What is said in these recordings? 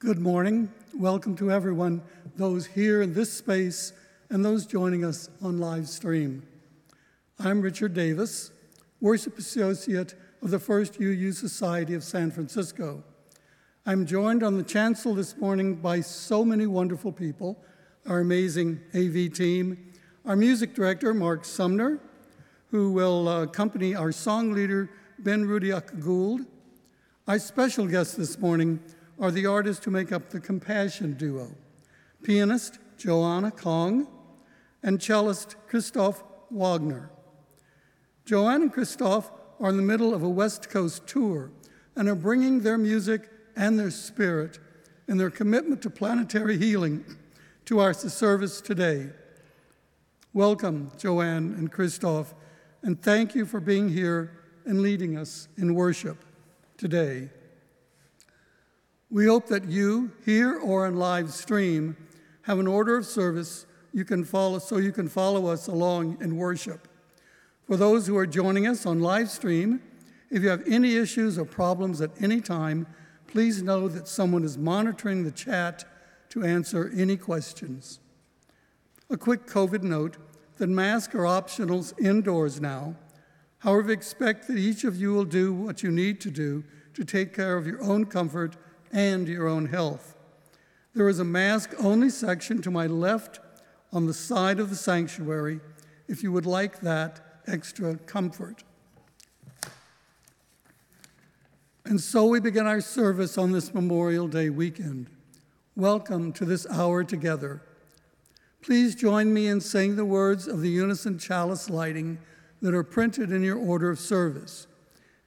Good morning. Welcome to everyone, those here in this space and those joining us on live stream. I'm Richard Davis, Worship Associate of the First UU Society of San Francisco. I'm joined on the chancel this morning by so many wonderful people our amazing AV team, our music director, Mark Sumner, who will uh, accompany our song leader, Ben Rudiak Gould, our special guest this morning, are the artists who make up the Compassion duo pianist Joanne Kong and cellist Christoph Wagner. Joanne and Christoph are in the middle of a West Coast tour and are bringing their music and their spirit and their commitment to planetary healing to our service today. Welcome, Joanne and Christoph, and thank you for being here and leading us in worship today. We hope that you, here or on live stream, have an order of service you can follow so you can follow us along in worship. For those who are joining us on live stream, if you have any issues or problems at any time, please know that someone is monitoring the chat to answer any questions. A quick COVID note that masks are optional indoors now. However, expect that each of you will do what you need to do to take care of your own comfort and your own health. There is a mask only section to my left on the side of the sanctuary if you would like that extra comfort. And so we begin our service on this Memorial Day weekend. Welcome to this hour together. Please join me in saying the words of the unison chalice lighting that are printed in your order of service.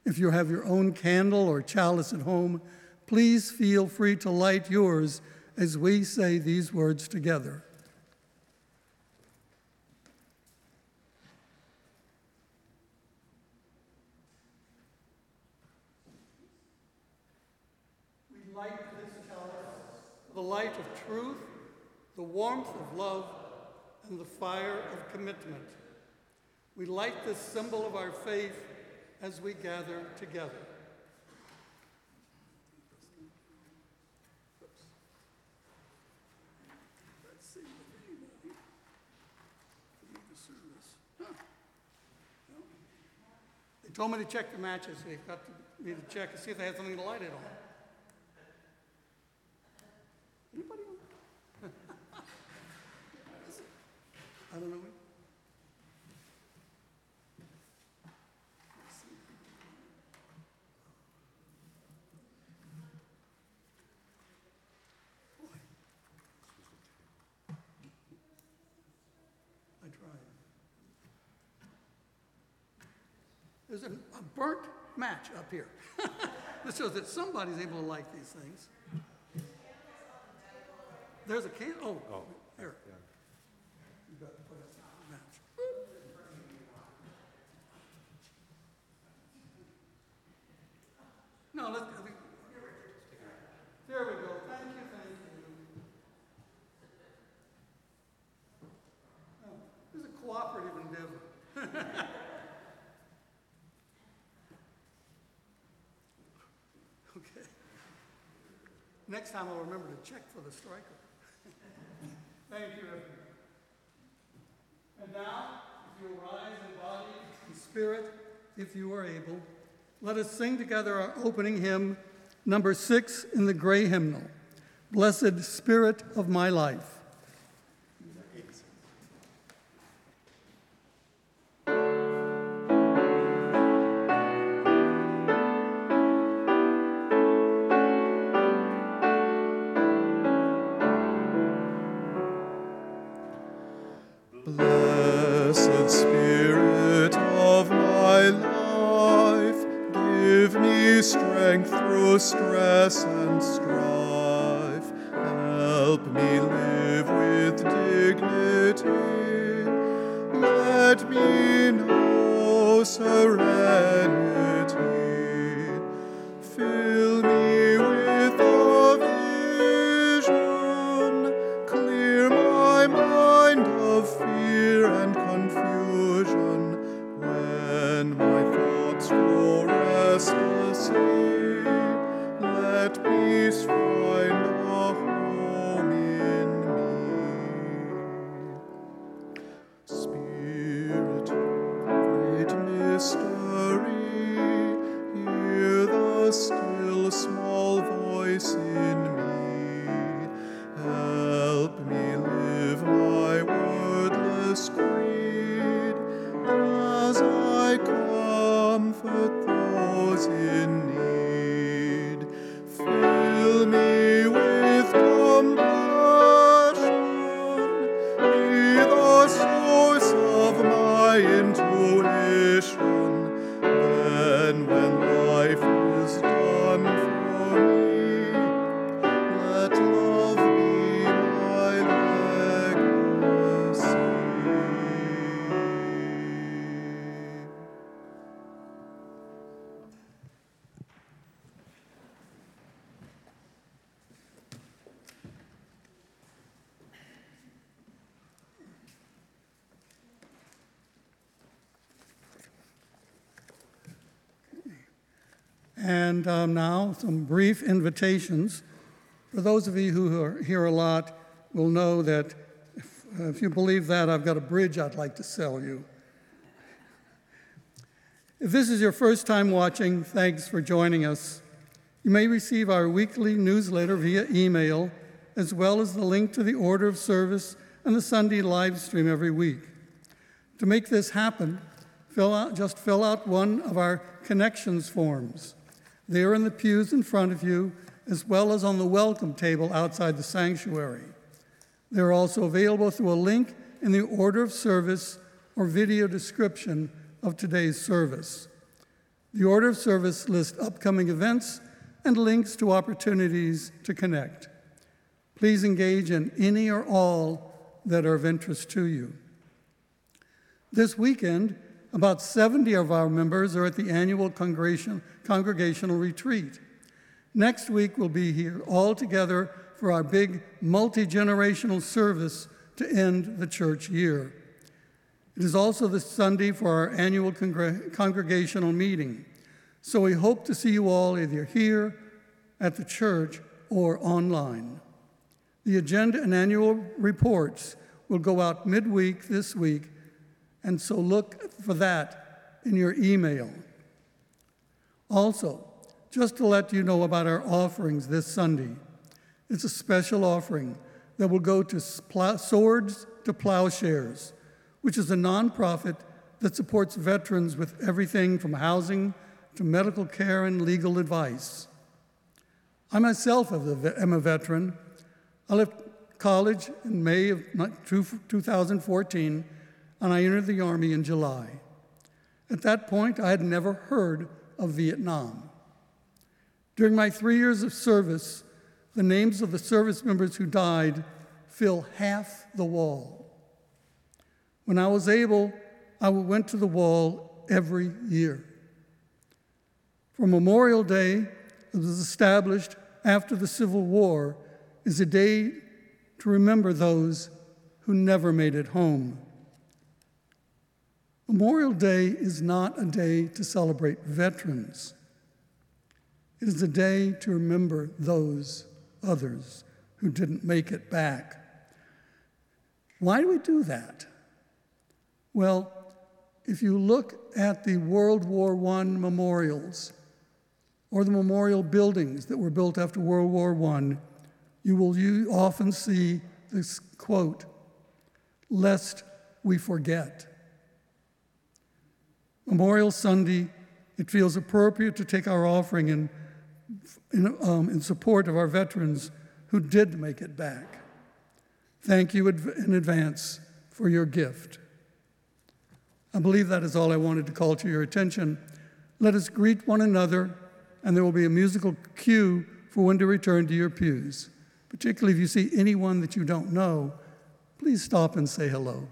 If you have your own candle or chalice at home, please feel free to light yours as we say these words together. We light this chalice, the light of truth, the warmth of love, and the fire of commitment. We light this symbol of our faith as we gather together. They told me to check the matches. They got me to check and see if they had something to light it on. Anybody? I don't know. I tried. There's a, a burnt match up here. this shows that somebody's able to light these things. There's a can. Oh, oh here. You got to put a match. No, let's. I mean, there we go. Thank you, thank you. Oh, This is a cooperative endeavor. Okay. Next time I'll remember to check for the striker. Thank you, everyone. And now, if you'll rise in body and spirit, if you are able, let us sing together our opening hymn, number six in the gray hymnal Blessed Spirit of My Life. And um, now, some brief invitations. For those of you who are here a lot will know that if, uh, if you believe that, I've got a bridge I'd like to sell you. If this is your first time watching, thanks for joining us. You may receive our weekly newsletter via email, as well as the link to the order of service and the Sunday live stream every week. To make this happen, fill out, just fill out one of our connections forms. They're in the pews in front of you, as well as on the welcome table outside the sanctuary. They're also available through a link in the order of service or video description of today's service. The order of service lists upcoming events and links to opportunities to connect. Please engage in any or all that are of interest to you. This weekend, about 70 of our members are at the annual congregational retreat. Next week, we'll be here all together for our big multi generational service to end the church year. It is also the Sunday for our annual congr- congregational meeting. So we hope to see you all either here at the church or online. The agenda and annual reports will go out midweek this week, and so look for that in your email. Also, just to let you know about our offerings this Sunday, it's a special offering that will go to Swords to Plowshares, which is a nonprofit that supports veterans with everything from housing to medical care and legal advice. I myself am a veteran. I left college in May of 2014, and I entered the Army in July. At that point, I had never heard of Vietnam. During my three years of service, the names of the service members who died fill half the wall. When I was able, I went to the wall every year. For Memorial Day, it was established after the Civil War, is a day to remember those who never made it home. Memorial Day is not a day to celebrate veterans. It is a day to remember those others who didn't make it back. Why do we do that? Well, if you look at the World War I memorials or the memorial buildings that were built after World War I, you will often see this quote, lest we forget. Memorial Sunday, it feels appropriate to take our offering in, in, um, in support of our veterans who did make it back. Thank you in advance for your gift. I believe that is all I wanted to call to your attention. Let us greet one another, and there will be a musical cue for when to return to your pews. Particularly if you see anyone that you don't know, please stop and say hello.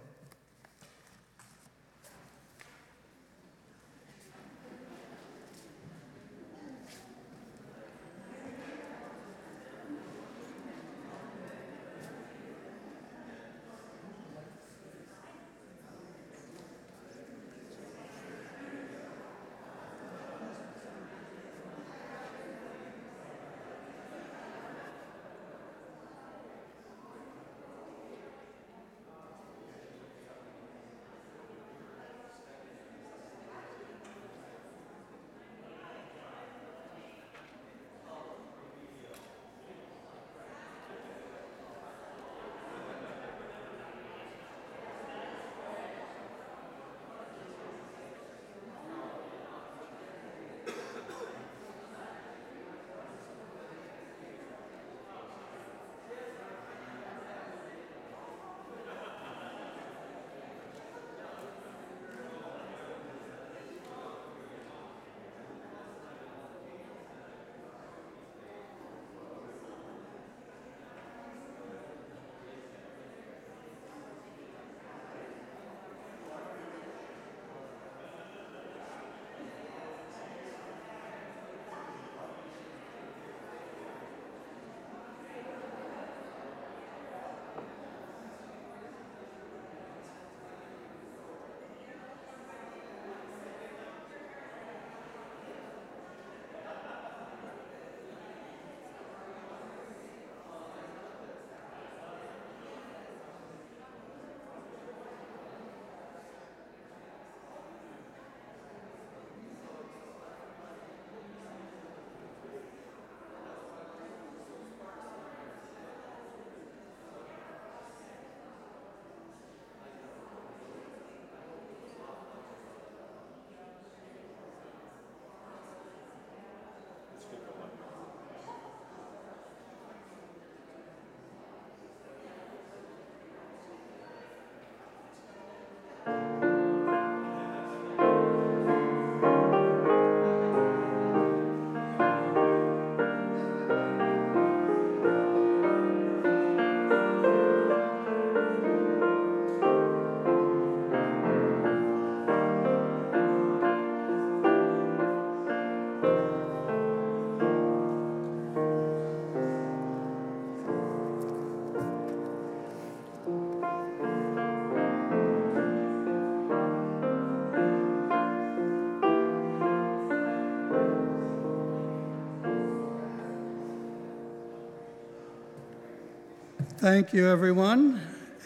Thank you, everyone.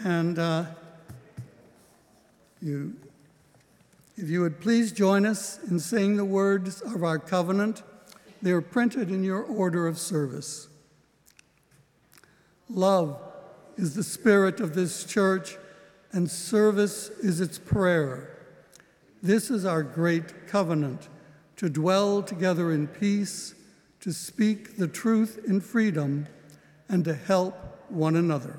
And uh, you, if you would please join us in saying the words of our covenant, they are printed in your order of service. Love is the spirit of this church, and service is its prayer. This is our great covenant to dwell together in peace, to speak the truth in freedom, and to help one another.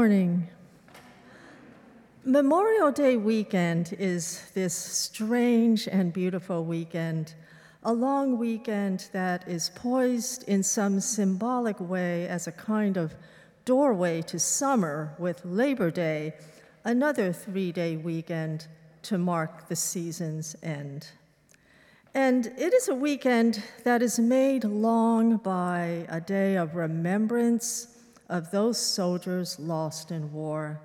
Morning. Memorial Day weekend is this strange and beautiful weekend, a long weekend that is poised in some symbolic way as a kind of doorway to summer with Labor Day, another three day weekend to mark the season's end. And it is a weekend that is made long by a day of remembrance of those soldiers lost in war.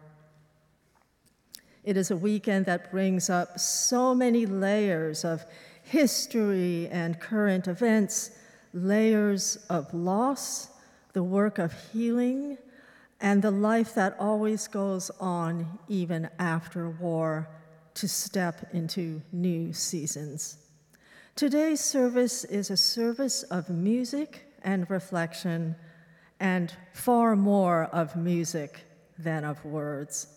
It is a weekend that brings up so many layers of history and current events, layers of loss, the work of healing, and the life that always goes on even after war to step into new seasons. Today's service is a service of music and reflection, and far more of music than of words.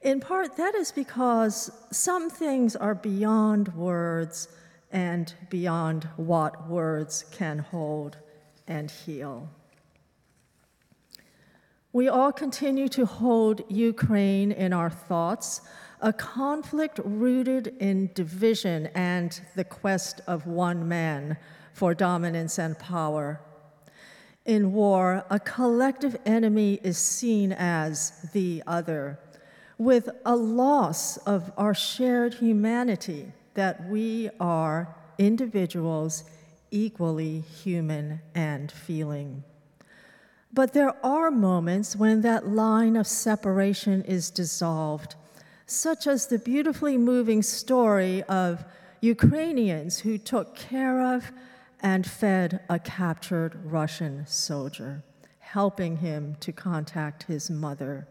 In part, that is because some things are beyond words and beyond what words can hold and heal. We all continue to hold Ukraine in our thoughts, a conflict rooted in division and the quest of one man for dominance and power. In war, a collective enemy is seen as the other, with a loss of our shared humanity that we are individuals equally human and feeling. But there are moments when that line of separation is dissolved, such as the beautifully moving story of Ukrainians who took care of and fed a captured Russian soldier, helping him to contact his mother.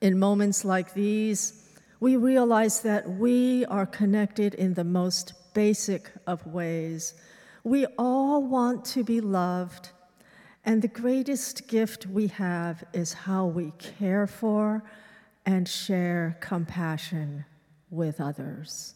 In moments like these, we realize that we are connected in the most basic of ways. We all want to be loved, and the greatest gift we have is how we care for and share compassion with others.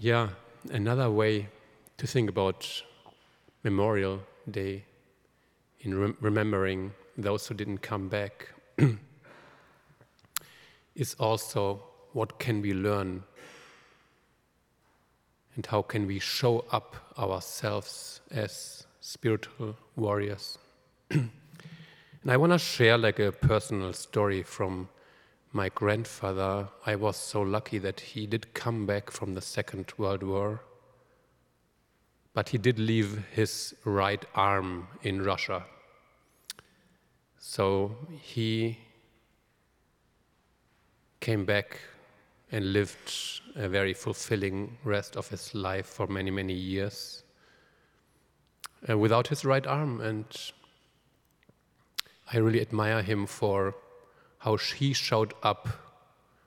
Yeah, another way to think about Memorial Day in rem- remembering those who didn't come back is also what can we learn and how can we show up ourselves as spiritual warriors. and I want to share like a personal story from my grandfather. I was so lucky that he did come back from the Second World War, but he did leave his right arm in Russia. So he came back and lived a very fulfilling rest of his life for many, many years uh, without his right arm. And I really admire him for how he showed up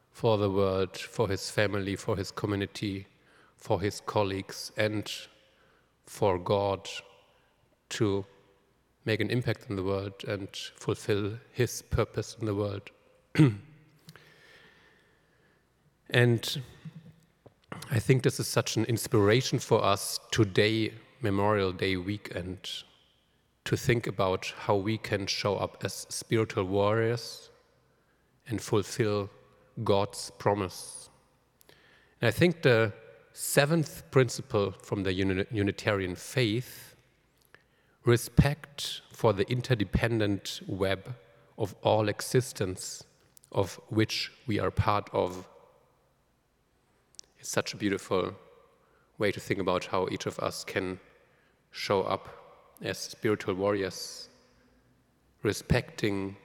for the world, for his family, for his community, for his colleagues, and for God to make an impact in the world and fulfill his purpose in the world. and I think this is such an inspiration for us today, Memorial Day weekend, to think about how we can show up as spiritual warriors and fulfill God's promise. And I think the seventh principle from the Unitarian faith respect for the interdependent web of all existence of which we are part of. It's such a beautiful way to think about how each of us can show up as spiritual warriors, respecting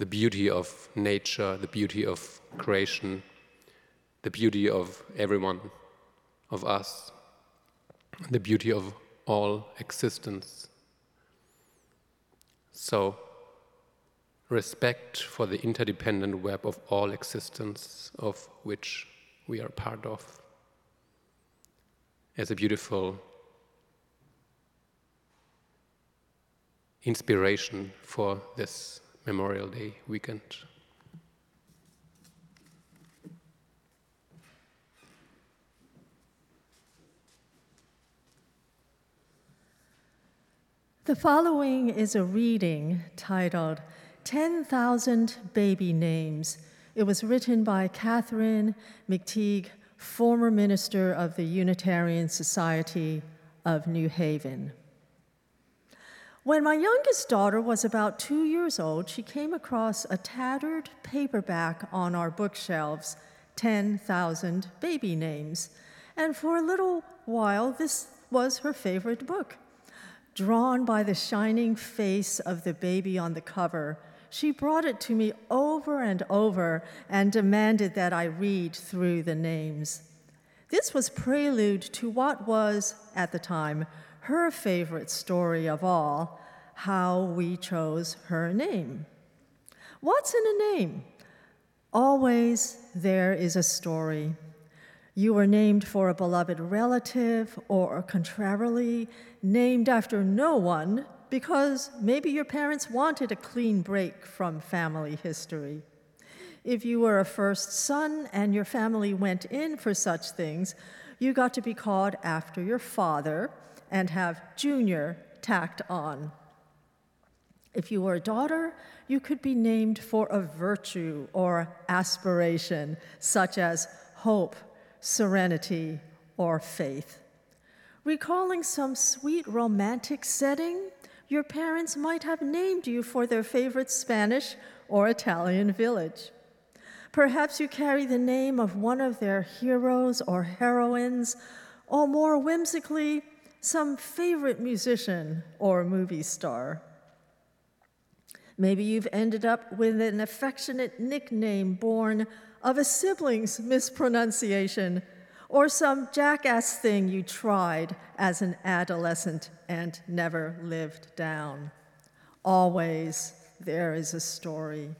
the beauty of nature, the beauty of creation, the beauty of everyone, of us, the beauty of all existence. So, respect for the interdependent web of all existence of which we are part of as a beautiful inspiration for this Memorial Day weekend. The following is a reading titled 10,000 Baby Names. It was written by Catherine McTigue, former minister of the Unitarian Society of New Haven. When my youngest daughter was about two years old, she came across a tattered paperback on our bookshelves 10,000 Baby Names. And for a little while, this was her favorite book. Drawn by the shining face of the baby on the cover, she brought it to me over and over and demanded that I read through the names. This was prelude to what was, at the time, her favorite story of all how we chose her name. What's in a name? Always there is a story. You were named for a beloved relative, or contrarily, named after no one because maybe your parents wanted a clean break from family history. If you were a first son and your family went in for such things, you got to be called after your father and have junior tacked on. If you were a daughter, you could be named for a virtue or aspiration, such as hope, serenity, or faith. Recalling some sweet romantic setting, your parents might have named you for their favorite Spanish or Italian village. Perhaps you carry the name of one of their heroes or heroines, or more whimsically, some favorite musician or movie star. Maybe you've ended up with an affectionate nickname born of a sibling's mispronunciation or some jackass thing you tried as an adolescent and never lived down. Always there is a story.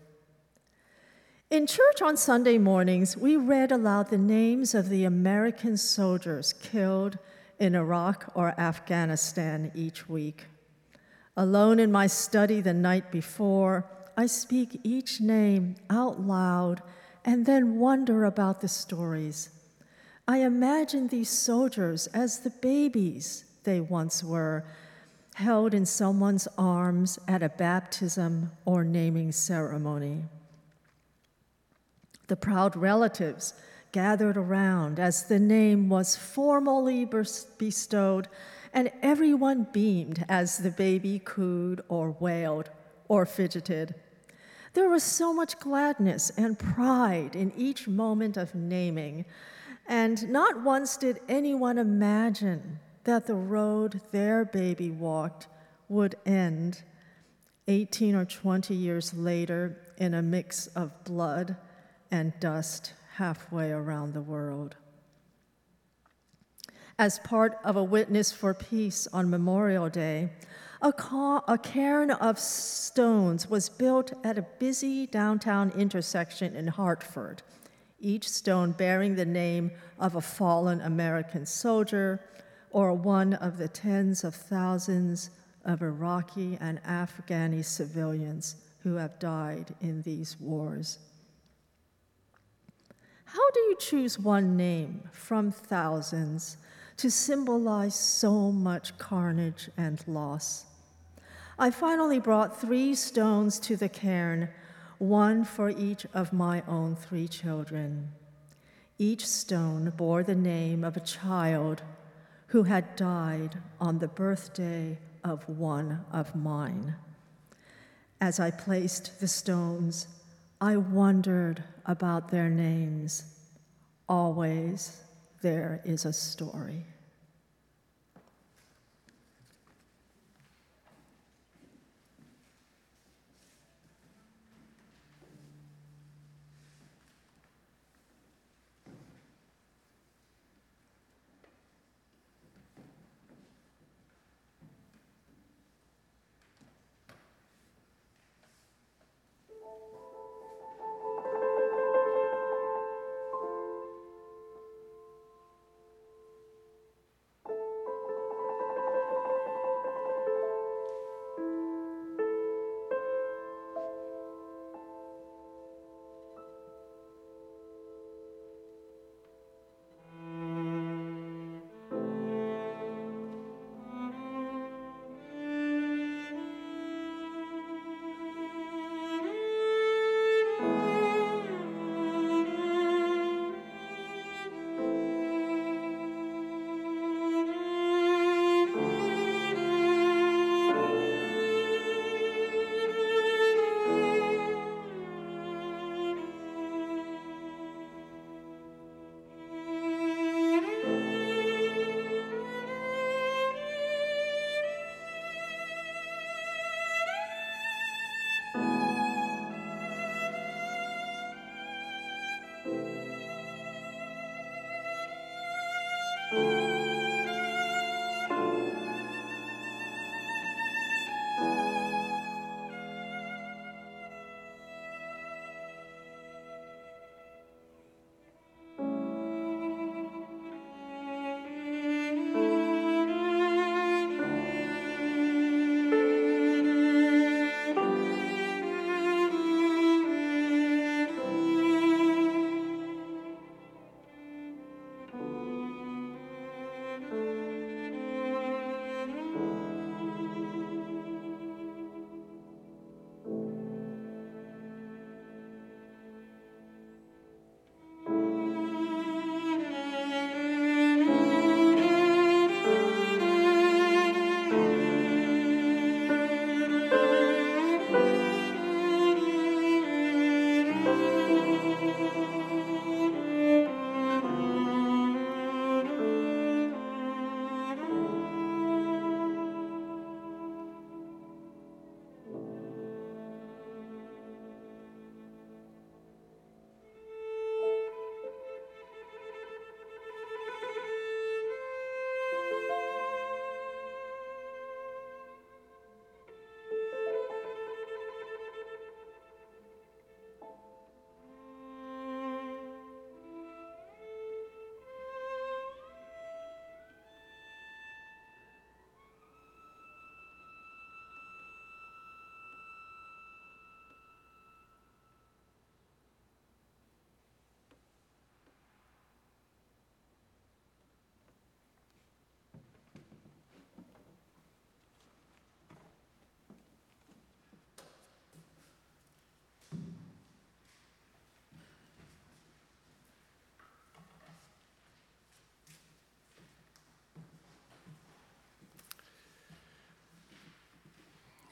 In church on Sunday mornings, we read aloud the names of the American soldiers killed in Iraq or Afghanistan each week. Alone in my study the night before, I speak each name out loud and then wonder about the stories. I imagine these soldiers as the babies they once were, held in someone's arms at a baptism or naming ceremony. The proud relatives gathered around as the name was formally bestowed, and everyone beamed as the baby cooed or wailed or fidgeted. There was so much gladness and pride in each moment of naming, and not once did anyone imagine that the road their baby walked would end 18 or 20 years later in a mix of blood and dust halfway around the world. As part of a witness for peace on Memorial Day, a, ca- a cairn of stones was built at a busy downtown intersection in Hartford, each stone bearing the name of a fallen American soldier or one of the tens of thousands of Iraqi and Afghani civilians who have died in these wars. How do you choose one name from thousands to symbolize so much carnage and loss? I finally brought three stones to the cairn, one for each of my own three children. Each stone bore the name of a child who had died on the birthday of one of mine. As I placed the stones, I wondered about their names. Always there is a story.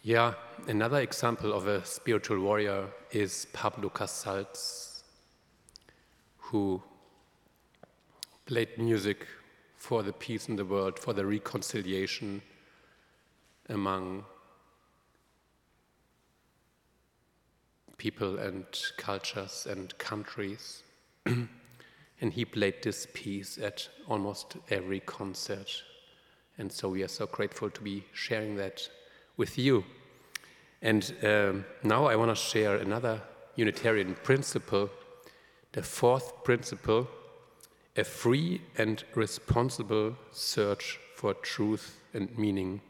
Yeah, another example of a spiritual warrior is Pablo Casals, who played music for the peace in the world, for the reconciliation among people and cultures and countries. and he played this piece at almost every concert. And so we are so grateful to be sharing that with you. And um, now I want to share another Unitarian principle, the fourth principle a free and responsible search for truth and meaning.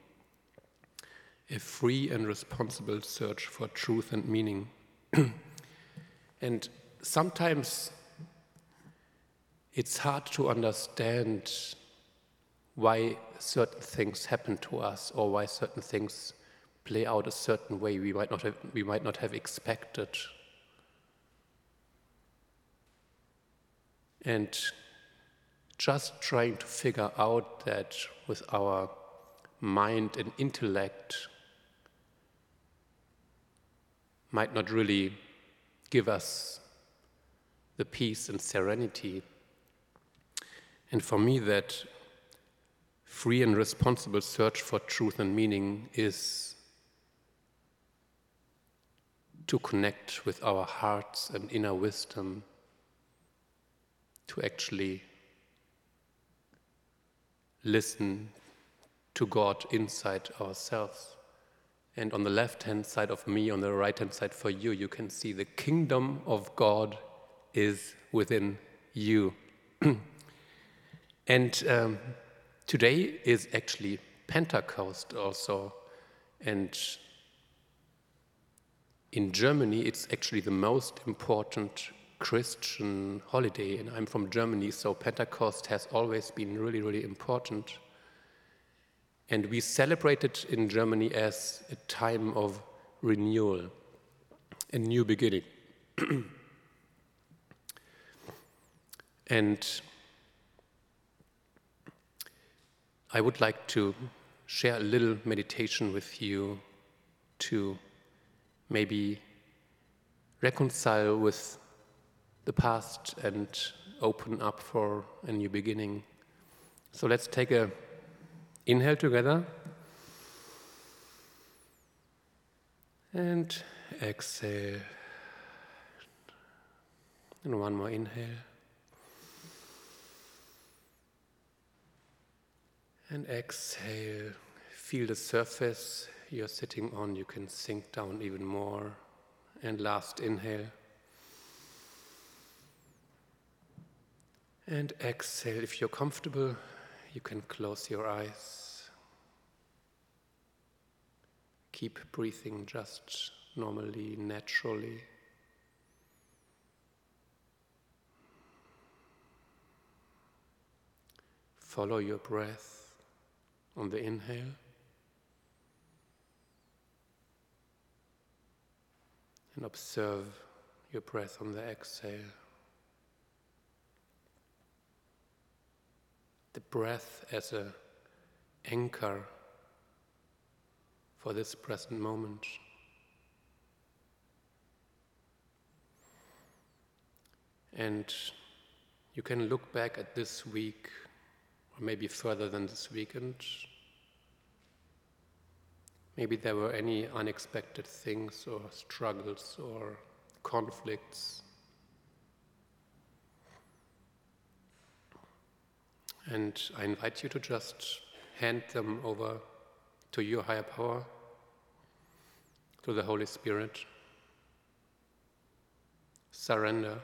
A free and responsible search for truth and meaning. and sometimes it's hard to understand why certain things happen to us or why certain things play out a certain way we might not have, we might not have expected. And just trying to figure out that with our mind and intellect might not really give us the peace and serenity. And for me, that free and responsible search for truth and meaning is to connect with our hearts and inner wisdom, to actually listen to God inside ourselves. And on the left hand side of me, on the right hand side for you, you can see the kingdom of God is within you. and um, today is actually Pentecost also. And in Germany, it's actually the most important Christian holiday, and I'm from Germany, so Pentecost has always been really, really important. And we celebrate it in Germany as a time of renewal, a new beginning. and I would like to share a little meditation with you to maybe reconcile with the past and open up for a new beginning. So let's take a inhale together and exhale. And one more inhale. And exhale. Feel the surface you're sitting on. You can sink down even more. And last inhale. And exhale. If you're comfortable, you can close your eyes. Keep breathing just normally, naturally. Follow your breath on the inhale. And observe your breath on the exhale. the breath as an anchor for this present moment. And you can look back at this week, or maybe further than this weekend. Maybe there were any unexpected things or struggles or conflicts And I invite you to just hand them over to your higher power, to the Holy Spirit. Surrender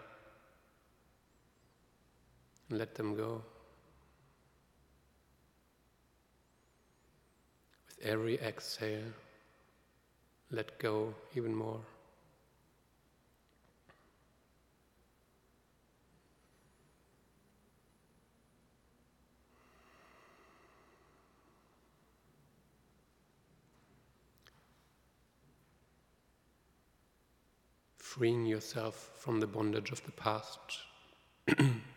and let them go. Every exhale, let go even more. freeing yourself from the bondage of the past.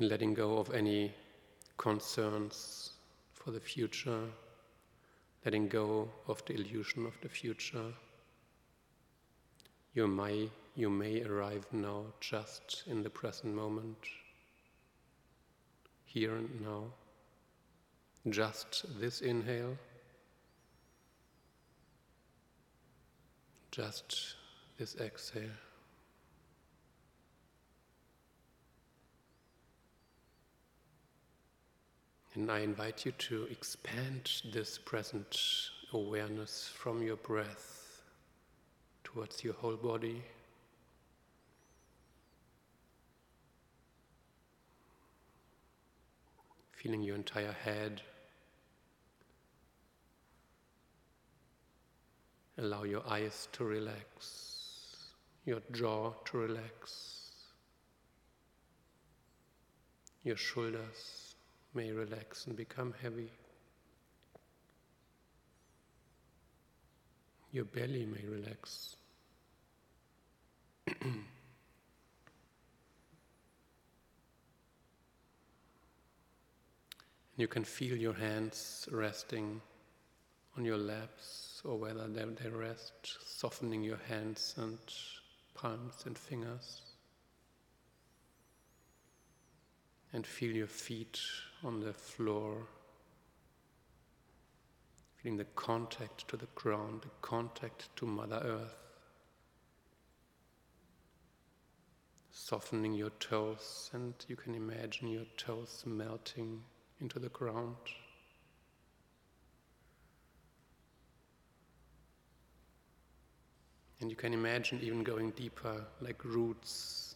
letting go of any concerns for the future, letting go of the illusion of the future. You may, you may arrive now just in the present moment, here and now. Just this inhale, just this exhale. And I invite you to expand this present awareness from your breath towards your whole body. Feeling your entire head. Allow your eyes to relax, your jaw to relax, your shoulders may relax and become heavy. Your belly may relax. you can feel your hands resting on your laps or whether they, rest, softening your hands and palms and fingers. And feel your feet on the floor, feeling the contact to the ground, the contact to Mother Earth. Softening your toes, and you can imagine your toes melting into the ground. And you can imagine even going deeper, like roots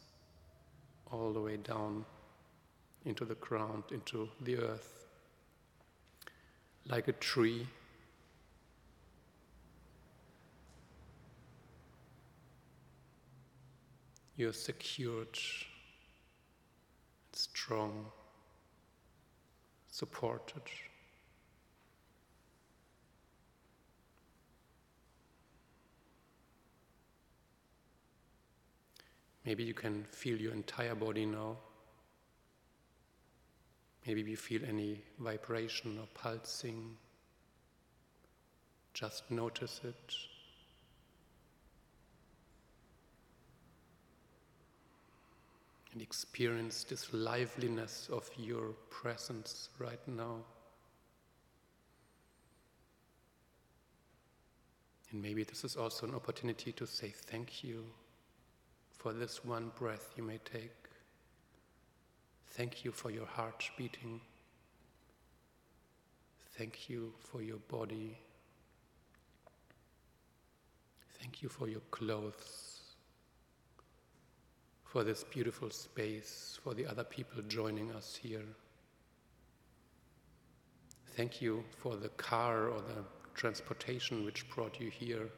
all the way down into the ground, into the earth, like a tree. You're secured, strong, supported. Maybe you can feel your entire body now. Maybe you feel any vibration or pulsing. Just notice it. And experience this liveliness of your presence right now. And maybe this is also an opportunity to say thank you for this one breath you may take. Thank you for your heart beating. Thank you for your body. Thank you for your clothes, for this beautiful space, for the other people joining us here. Thank you for the car or the transportation which brought you here.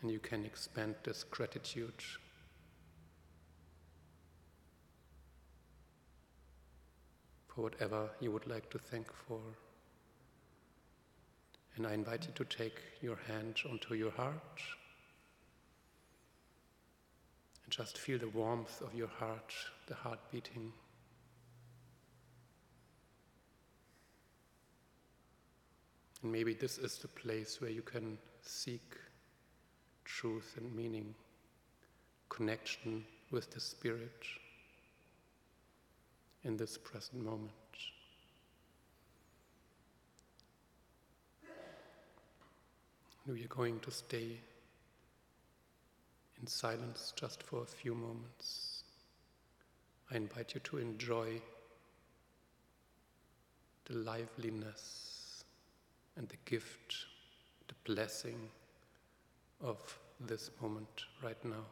And you can expand this gratitude for whatever you would like to thank for. And I invite you to take your hand onto your heart and just feel the warmth of your heart, the heart beating. And maybe this is the place where you can seek truth and meaning, connection with the Spirit in this present moment. We are going to stay in silence just for a few moments. I invite you to enjoy the liveliness and the gift, the blessing of this moment right now.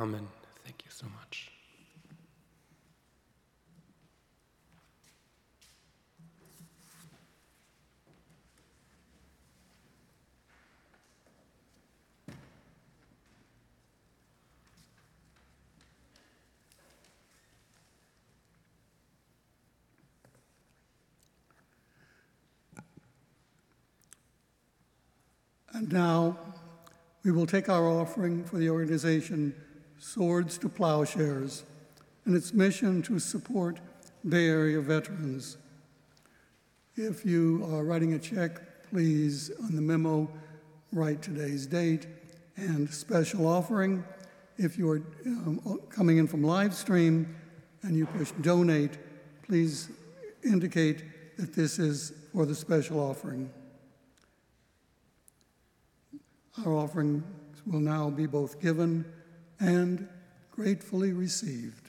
Amen. Thank you so much. And now we will take our offering for the organization Swords to Plowshares and its mission to support Bay Area veterans. If you are writing a check, please, on the memo, write today's date and special offering. If you are um, coming in from live stream and you push donate, please indicate that this is for the special offering. Our offerings will now be both given and gratefully received.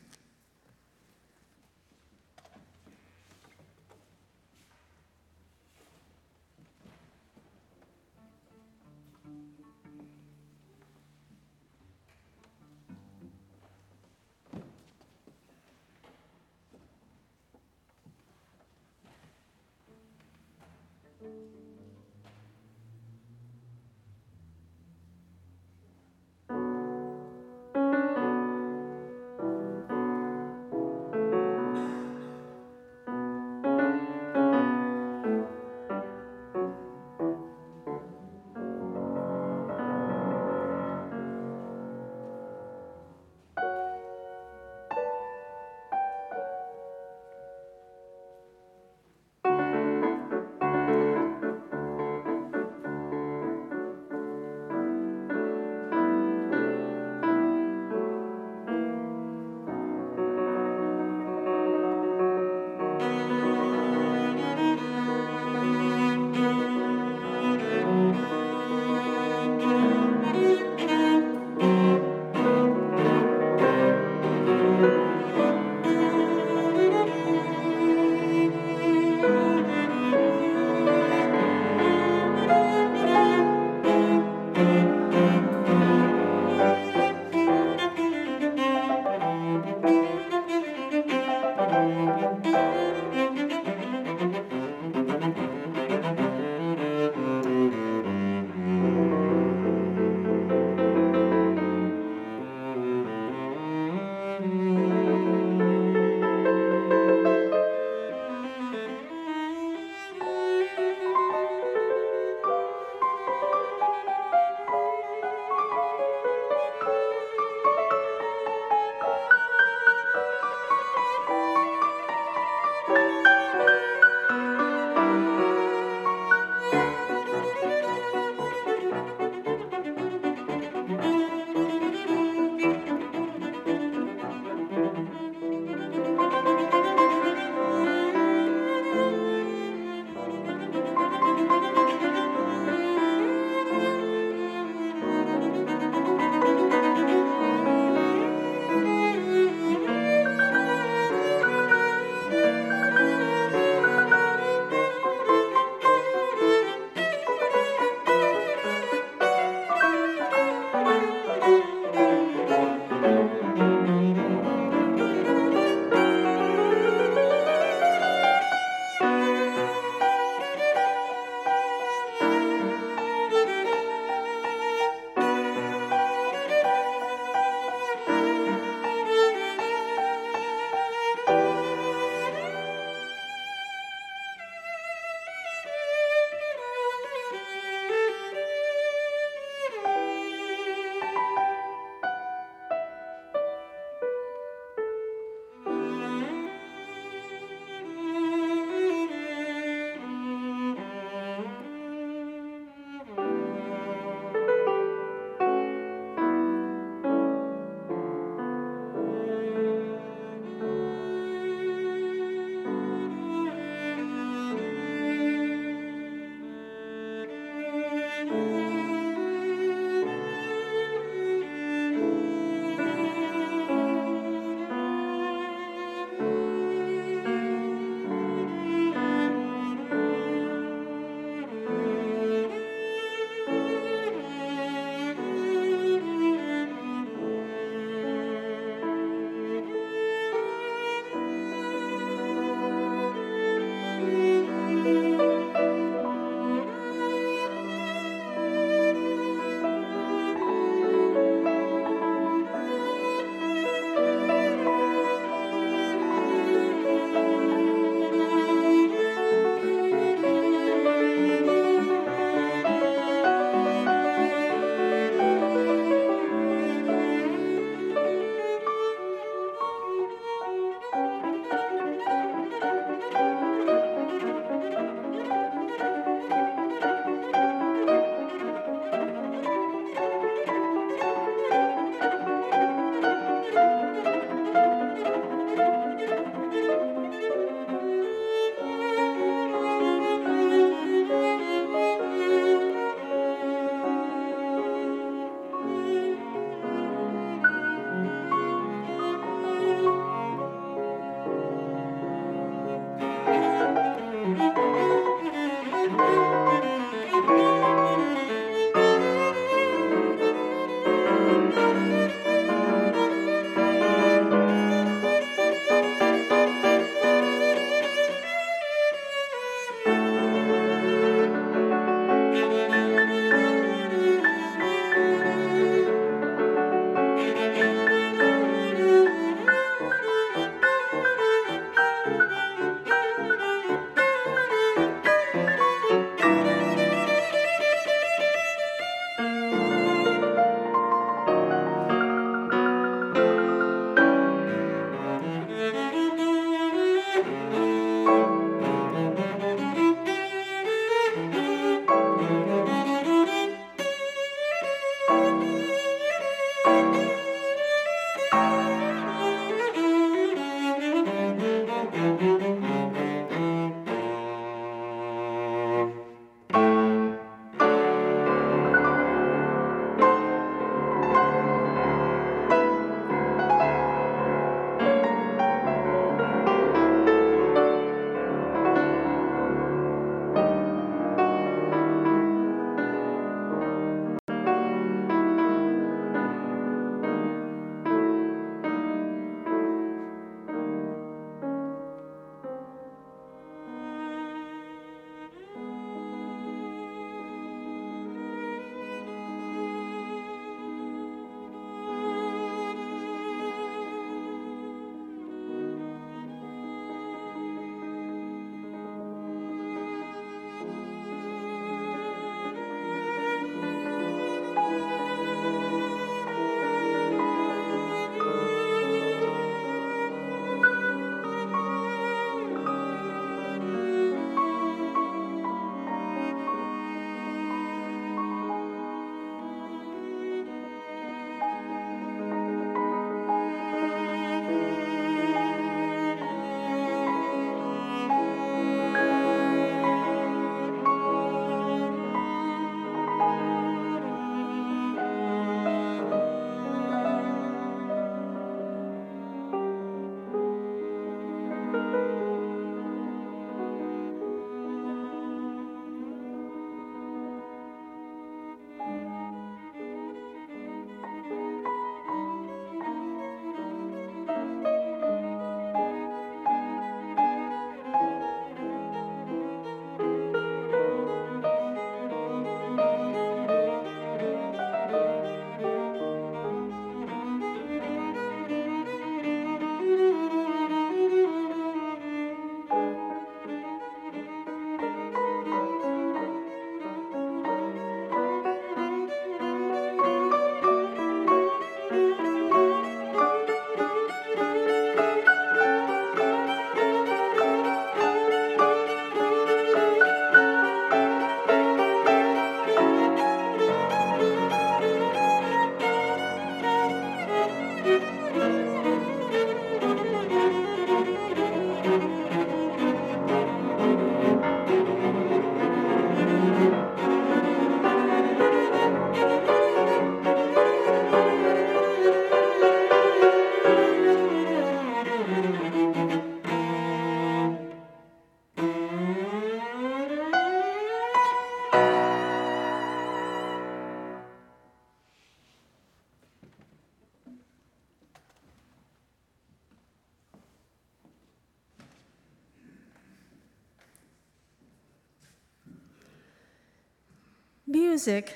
Music,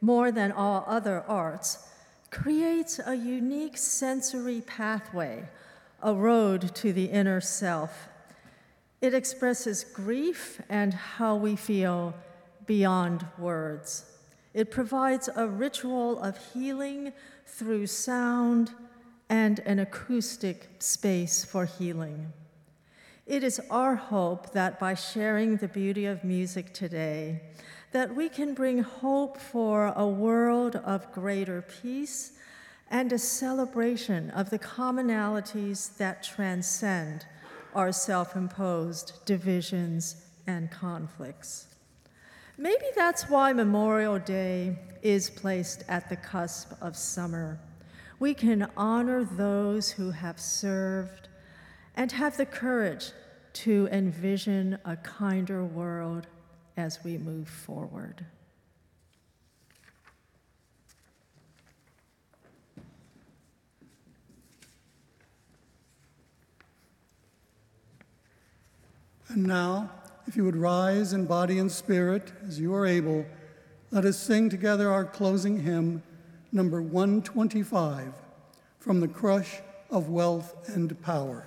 more than all other arts, creates a unique sensory pathway, a road to the inner self. It expresses grief and how we feel beyond words. It provides a ritual of healing through sound and an acoustic space for healing. It is our hope that by sharing the beauty of music today, that we can bring hope for a world of greater peace and a celebration of the commonalities that transcend our self imposed divisions and conflicts. Maybe that's why Memorial Day is placed at the cusp of summer. We can honor those who have served and have the courage to envision a kinder world as we move forward. And now, if you would rise in body and spirit as you are able, let us sing together our closing hymn, number 125, from the Crush of Wealth and Power.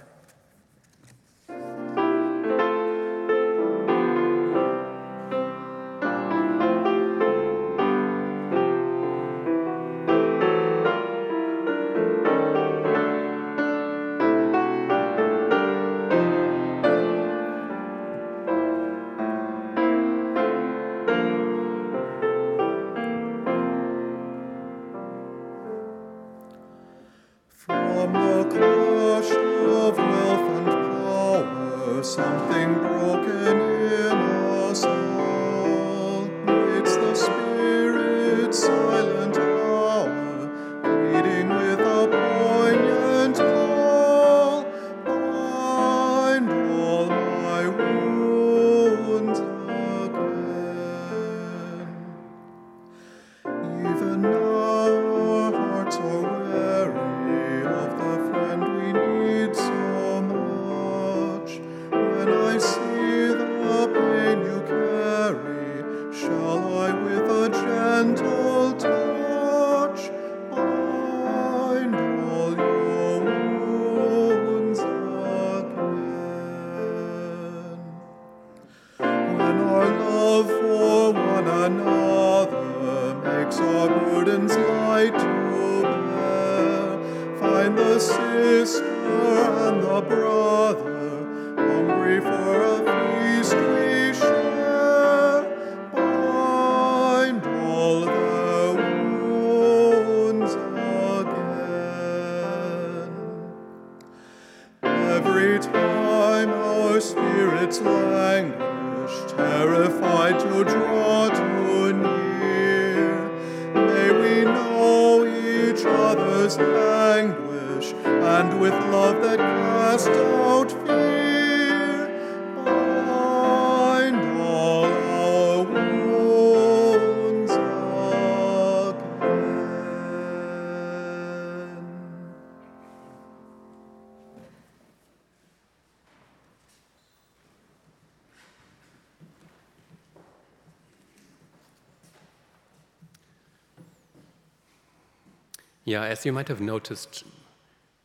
Yeah, as you might have noticed,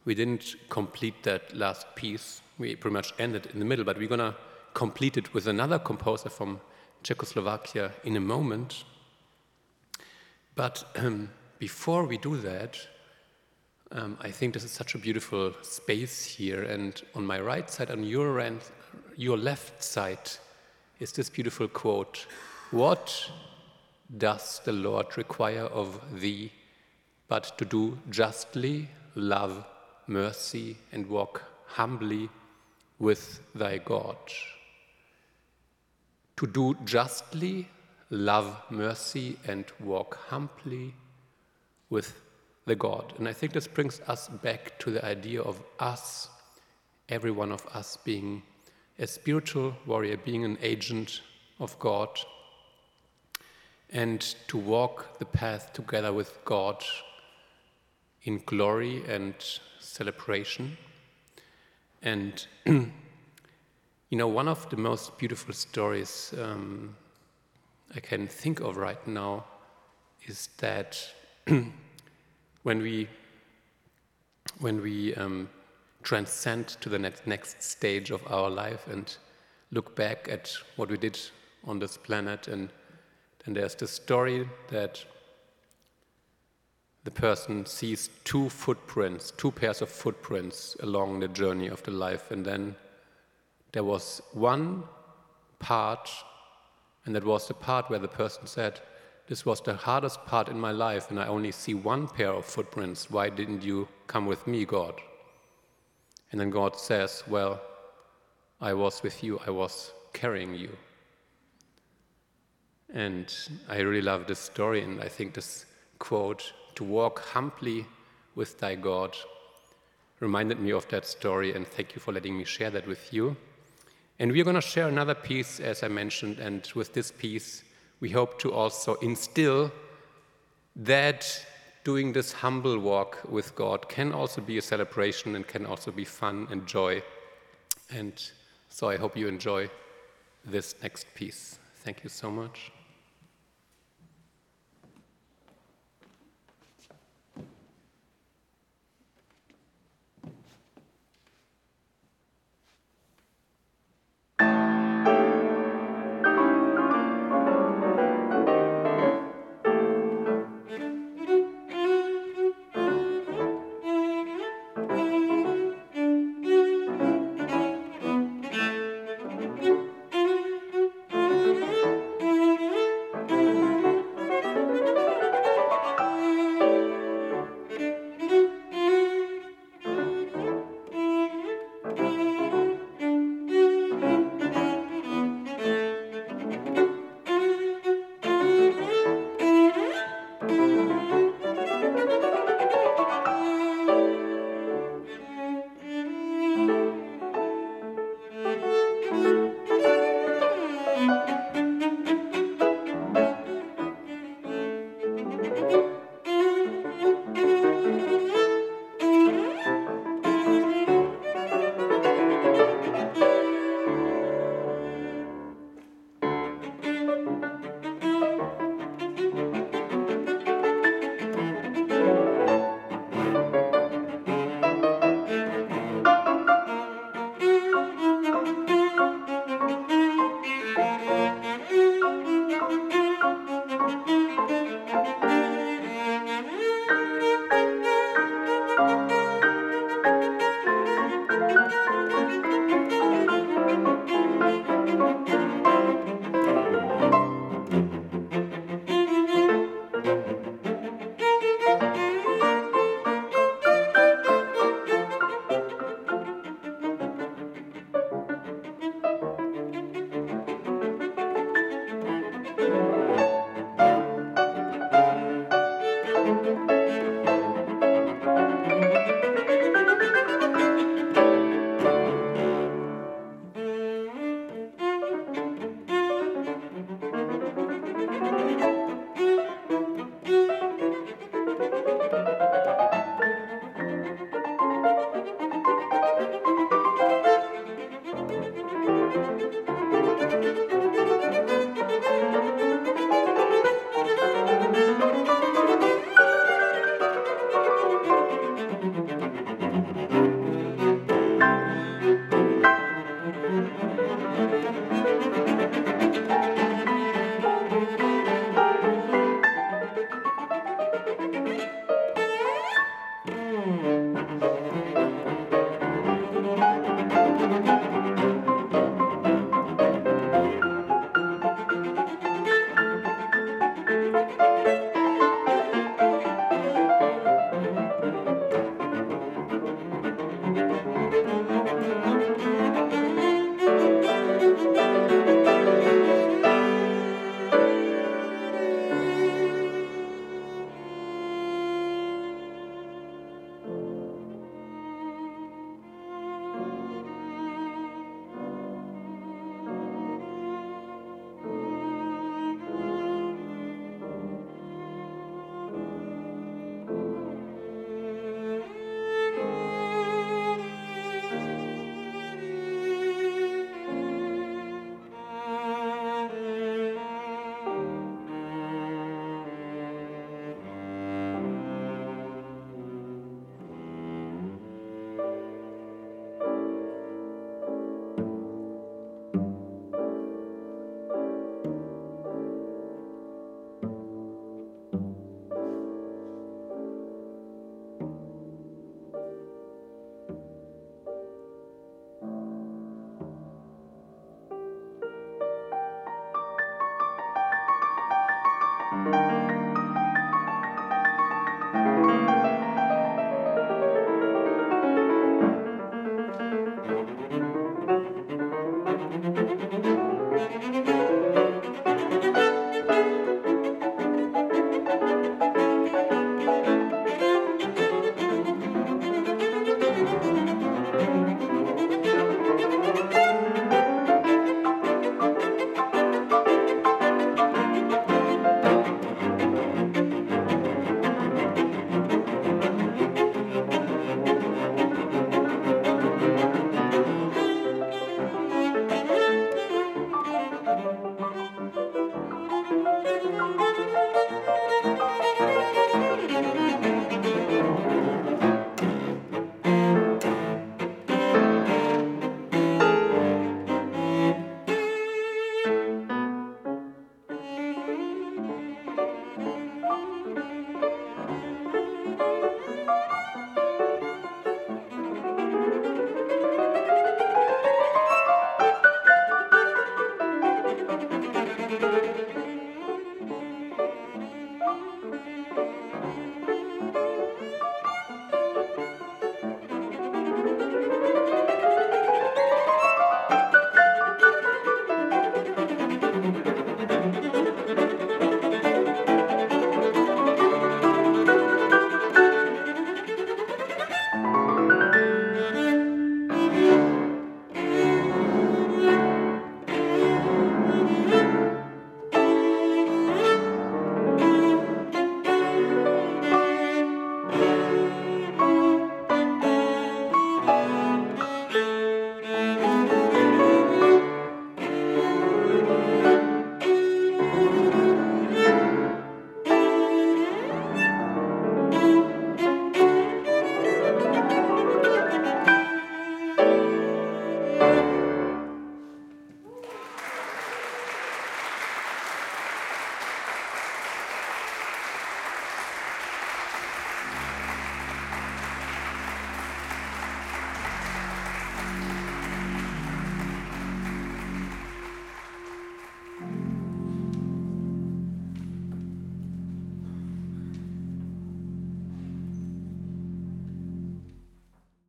we didn't complete that last piece. We pretty much ended in the middle, but we're going to complete it with another composer from Czechoslovakia in a moment. But um, before we do that, um, I think this is such a beautiful space here. And on my right side, on your your left side, is this beautiful quote What does the Lord require of thee but to do justly, love mercy, and walk humbly with thy God? To do justly, love mercy, and walk humbly with the God. And I think this brings us back to the idea of us, every one of us being a spiritual warrior, being an agent of God, and to walk the path together with God in glory and celebration. And, you know, one of the most beautiful stories um, I can think of right now is that when we when we um, transcend to the next, next stage of our life and look back at what we did on this planet, and and there's the story that the person sees two footprints, two pairs of footprints along the journey of the life, and then there was one part, and that was the part where the person said, This was the hardest part in my life, and I only see one pair of footprints. Why didn't you come with me, God? And then God says, Well, I was with you, I was carrying you. And I really love this story, and I think this quote, to walk humbly with thy God, reminded me of that story, and thank you for letting me share that with you. And we're going to share another piece, as I mentioned, and with this piece, we hope to also instill that doing this humble walk with God can also be a celebration and can also be fun and joy. And so I hope you enjoy this next piece. Thank you so much.